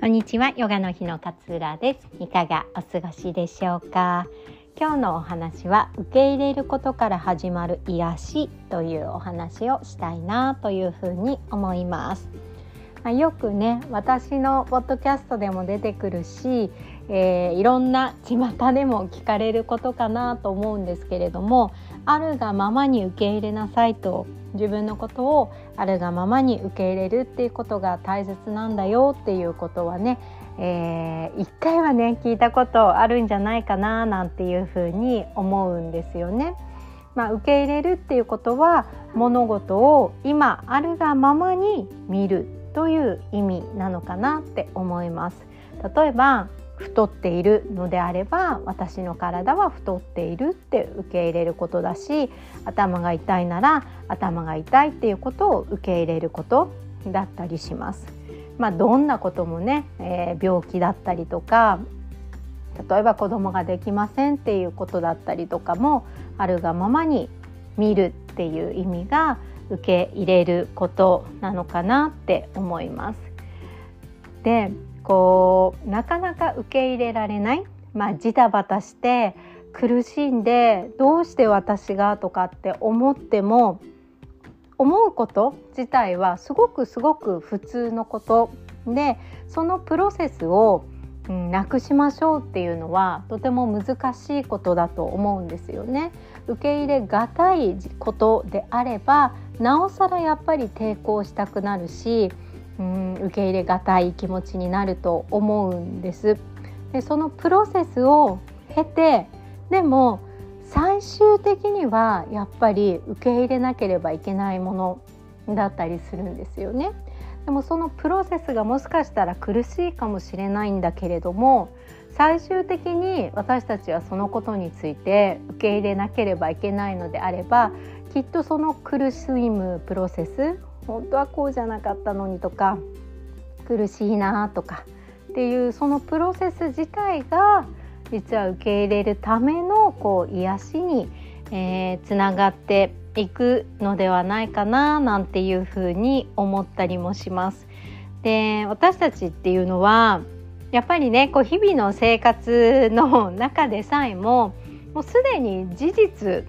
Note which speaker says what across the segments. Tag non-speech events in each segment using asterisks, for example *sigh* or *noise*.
Speaker 1: こんにちは。ヨガの日の勝浦です。いかがお過ごしでしょうか？今日のお話は受け入れることから始まる癒しというお話をしたいなというふうに思います。まあ、よくね私のポッドキャストでも出てくるし、えー、いろんな巷でも聞かれることかなと思うんですけれどもあるがままに受け入れなさいと自分のことをあるがままに受け入れるっていうことが大切なんだよっていうことはね、えー、一回はね聞いたことあるんじゃないかななんていうふうに思うんですよね。まあ、受け入れるっていうことは物事を今あるがままに見るという意味なのかなって思います例えば太っているのであれば私の体は太っているって受け入れることだし頭が痛いなら頭が痛いっていうことを受け入れることだったりします。まあ、どんなこともね、えー、病気だったりとか例えば子供ができませんっていうことだったりとかもあるがままに見るっていう意味が受け入れることなのかなって思います。でこうなかなか受け入れられない、まあ、ジタバタして苦しんでどうして私がとかって思っても思うこと自体はすごくすごく普通のことでそのプロセスを、なくしましょうっていうのはとても難しいことだと思うんですよね。受け入れがたいことであればなおさらやっぱり抵抗したくなるし、うん、受け入れがたい気持ちになると思うんです。でそのプロセスを経てでも最終的にはやっぱり受け入れなければいけないものだったりするんですよね。でもそのプロセスがもしかしたら苦しいかもしれないんだけれども最終的に私たちはそのことについて受け入れなければいけないのであればきっとその苦しむプロセス本当はこうじゃなかったのにとか苦しいなとかっていうそのプロセス自体が実は受け入れるためのこう癒しに、えー、つながっていくのではないかななんていうふうに思ったりもします。で私たちっていうのはやっぱりねこう日々の生活の中でさえももうすでに事実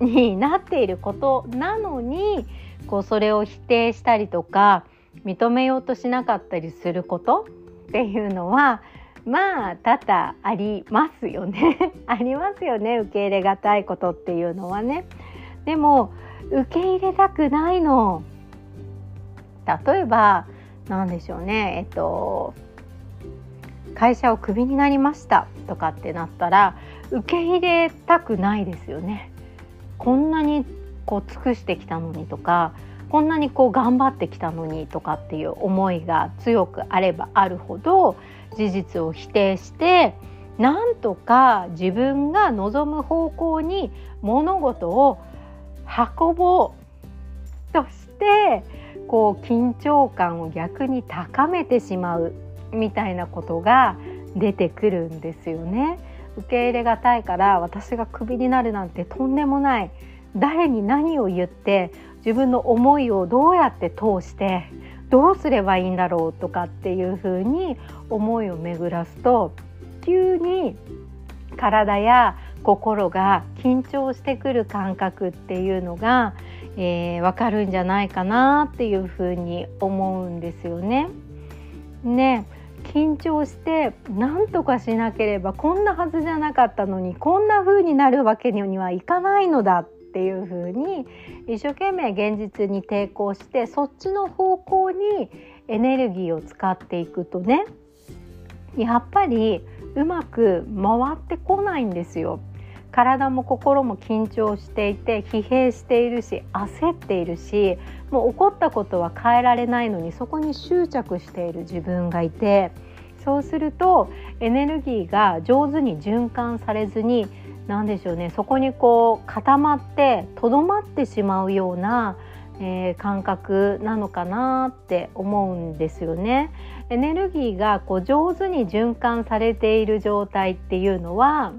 Speaker 1: になっていることなのにこうそれを否定したりとか認めようとしなかったりすること？っていうのはまあ多々ありますよね。*laughs* ありますよね受け入れがたいことっていうのはね。でも受け入れたくないの。例えば何でしょうねえっと会社をクビになりました。とかってなったら受け入れたくないですよね。こんなにこう尽くしてきたのにとかこんなにこう頑張ってきたのにとかっていう思いが強くあればあるほど事実を否定してなんとか自分が望む方向に物事を運ぼうとしてこう緊張感を逆に高めてしまうみたいなことが出てくるんですよね。受け入れがたいから私がクビになるなんてとんでもない誰に何を言って自分の思いをどうやって通してどうすればいいんだろうとかっていうふうに思いを巡らすと急に体や心が緊張してくる感覚っていうのが、えー、分かるんじゃないかなっていうふうに思うんですよね。ね緊張して何とかしなければこんなはずじゃなかったのにこんな風になるわけにはいかないのだっっていう風に一生懸命現実に抵抗してそっちの方向にエネルギーを使っていくとねやっぱりうまく回ってこないんですよ。体も心も緊張していて疲弊しているし焦っているしもう起こったことは変えられないのにそこに執着している自分がいてそうするとエネルギーが上手に循環されずに何でしょうねそこにこう固まってとどまってしまうような、えー、感覚なのかなって思うんですよね。エネルギーがこう上手に循環されている状態っていうのは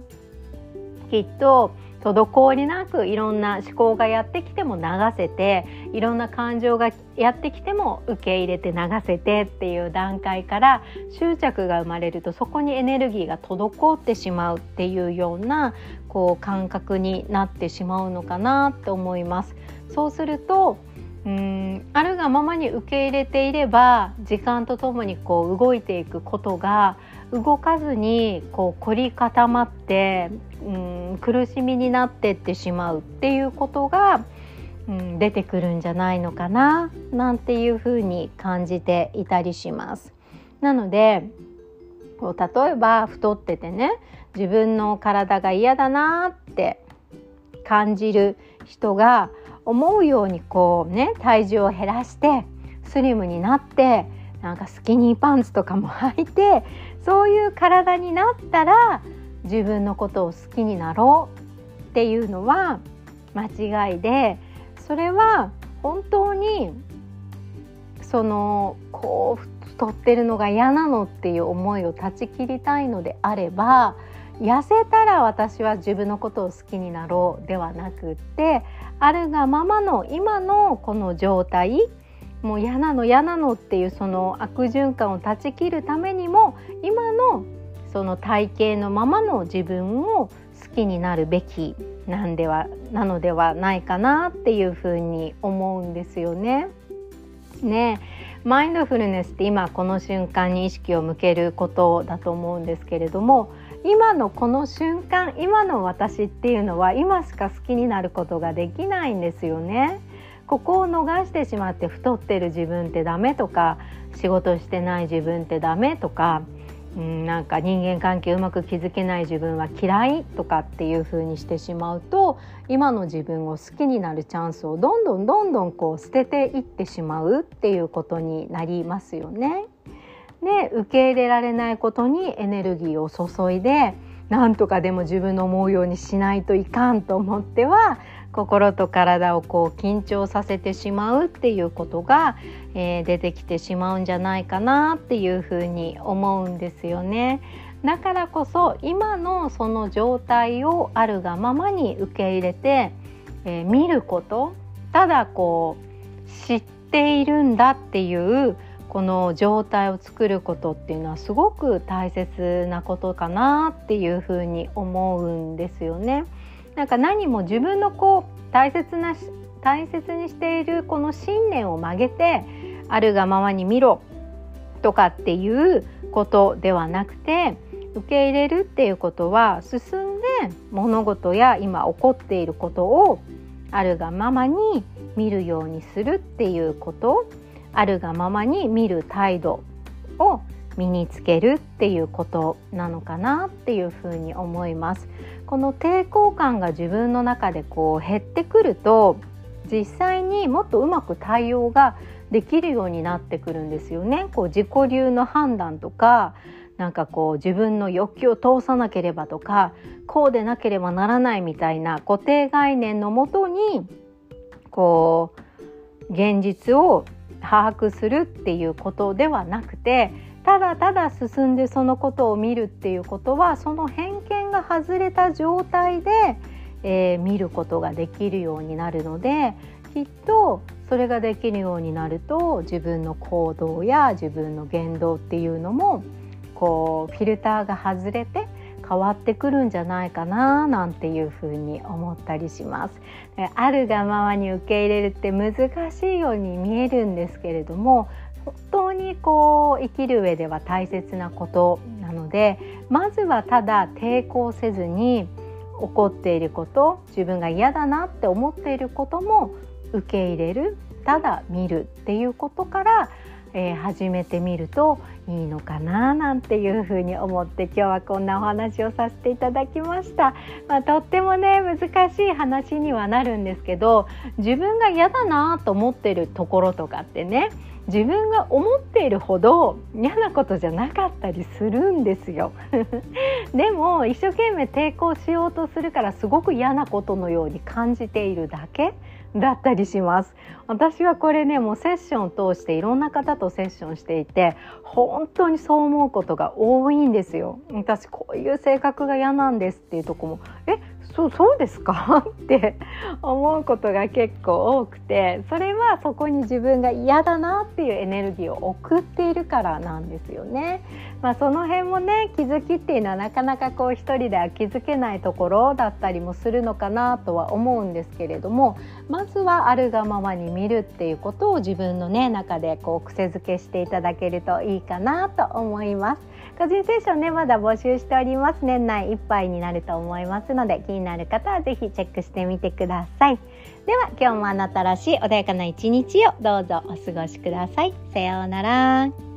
Speaker 1: きっと滞りなくいろんな思考がやってきても流せていろんな感情がやってきても受け入れて流せてっていう段階から執着が生まれるとそこにエネルギーが滞ってしまうっていうようなこう感覚になってしまうのかなって思います。そうするとうんあるがままに受け入れていれば時間とともにこう動いていくことが動かずにこう凝り固まってうん苦しみになってってしまうっていうことが、うん、出てくるんじゃないのかななんていうふうに感じていたりします。なのでこう例えば太っててね自分の体が嫌だなって感じる人が思うようにこうね体重を減らしてスリムになってなんかスキニーパンツとかも履いてそういう体になったら自分のことを好きになろうっていうのは間違いでそれは本当にそのこう太ってるのが嫌なのっていう思いを断ち切りたいのであれば痩せたら私は自分のことを好きになろうではなくってあるがままの今のこの状態もう嫌なの嫌なのっていうその悪循環を断ち切るためにも今のその体型のままの自分を好きになるべきなんではなのではないかなっていうふうに思うんですよね。ねマインドフルネスって今この瞬間に意識を向けることだと思うんですけれども今のこの瞬間今の私っていうのは今しか好きになることができないんですよね。ここを逃してしまって太ってる自分ってダメとか仕事してない自分ってダメとか、うん、なんか人間関係うまく築けない自分は嫌いとかっていう風にしてしまうと今の自分を好きになるチャンスをどんどんどんどんこう捨てていってしまうっていうことになりますよね。で受け入れられないことにエネルギーを注いでなんとかでも自分の思うようにしないといかんと思っては心と体をこう緊張させてしまうっていうことが、えー、出てきてしまうんじゃないかなっていうふうに思うんですよね。だからこそ今のその状態をあるがままに受け入れて、えー、見ることただこう知っているんだっていうこの状態を作ることっていうのはすごく大切なことかなっていうふうに思うんですよね。なんか何も自分のこう大切な大切にしているこの信念を曲げてあるがままに見ろとかっていうことではなくて受け入れるっていうことは進んで物事や今起こっていることをあるがままに見るようにするっていうことあるがままに見る態度を身につけるっていうことなのかなっていうふうに思います。この抵抗感が自分の中でこう減ってくると実際にもっとうまく対応ができるようになってくるんですよね。こう自己流の判断とかなんかこう自分の欲求を通さなければとかこうでなければならないみたいな固定概念のもとにこう現実を把握するっていうことではなくてただただ進んでそのことを見るっていうことはその偏見が外れた状態で、えー、見ることができるようになるのできっとそれができるようになると自分の行動や自分の言動っていうのもこうフィルターが外れて変わってくるんじゃないかななんていうふうに思ったりします。あるがままに受け入れるって難しいように見えるんですけれども本当にこう生きる上では大切なことなのでまずはただ抵抗せずに起こっていること自分が嫌だなって思っていることも受け入れるただ見るっていうことからえー、始めてみるといいのかななんていうふうに思って今日はこんなお話をさせていただきました。まあ、とってもね難しい話にはなるんですけど自分が嫌だなと思ってるところとかってね自分が思っているほど嫌なことじゃなかったりするんですよ *laughs* でも一生懸命抵抗しようとするからすごく嫌なことのように感じているだけだったりします私はこれねもうセッションを通していろんな方とセッションしていて本本当にそう思うことが多いんですよ。私こういう性格が嫌なんですっていうとこも。えそうそうですか？*laughs* って思うことが結構多くてそれはそこに自分が嫌だなっていうエネルギーを送っているからなんですよね。まあ、その辺もね気づきっていうのはなかなかこう一人では気づけないところだったりもするのかなとは思うんですけれどもまずはあるがままに見るっていうことを自分のね中でこう癖づけしていただけるといいかなと思います。個人セッションねまだ募集しております年内いっぱいになると思いますので気になる方は是非チェックしてみてください。では今日もあなたらしい穏やかな一日をどうぞお過ごしください。さようなら。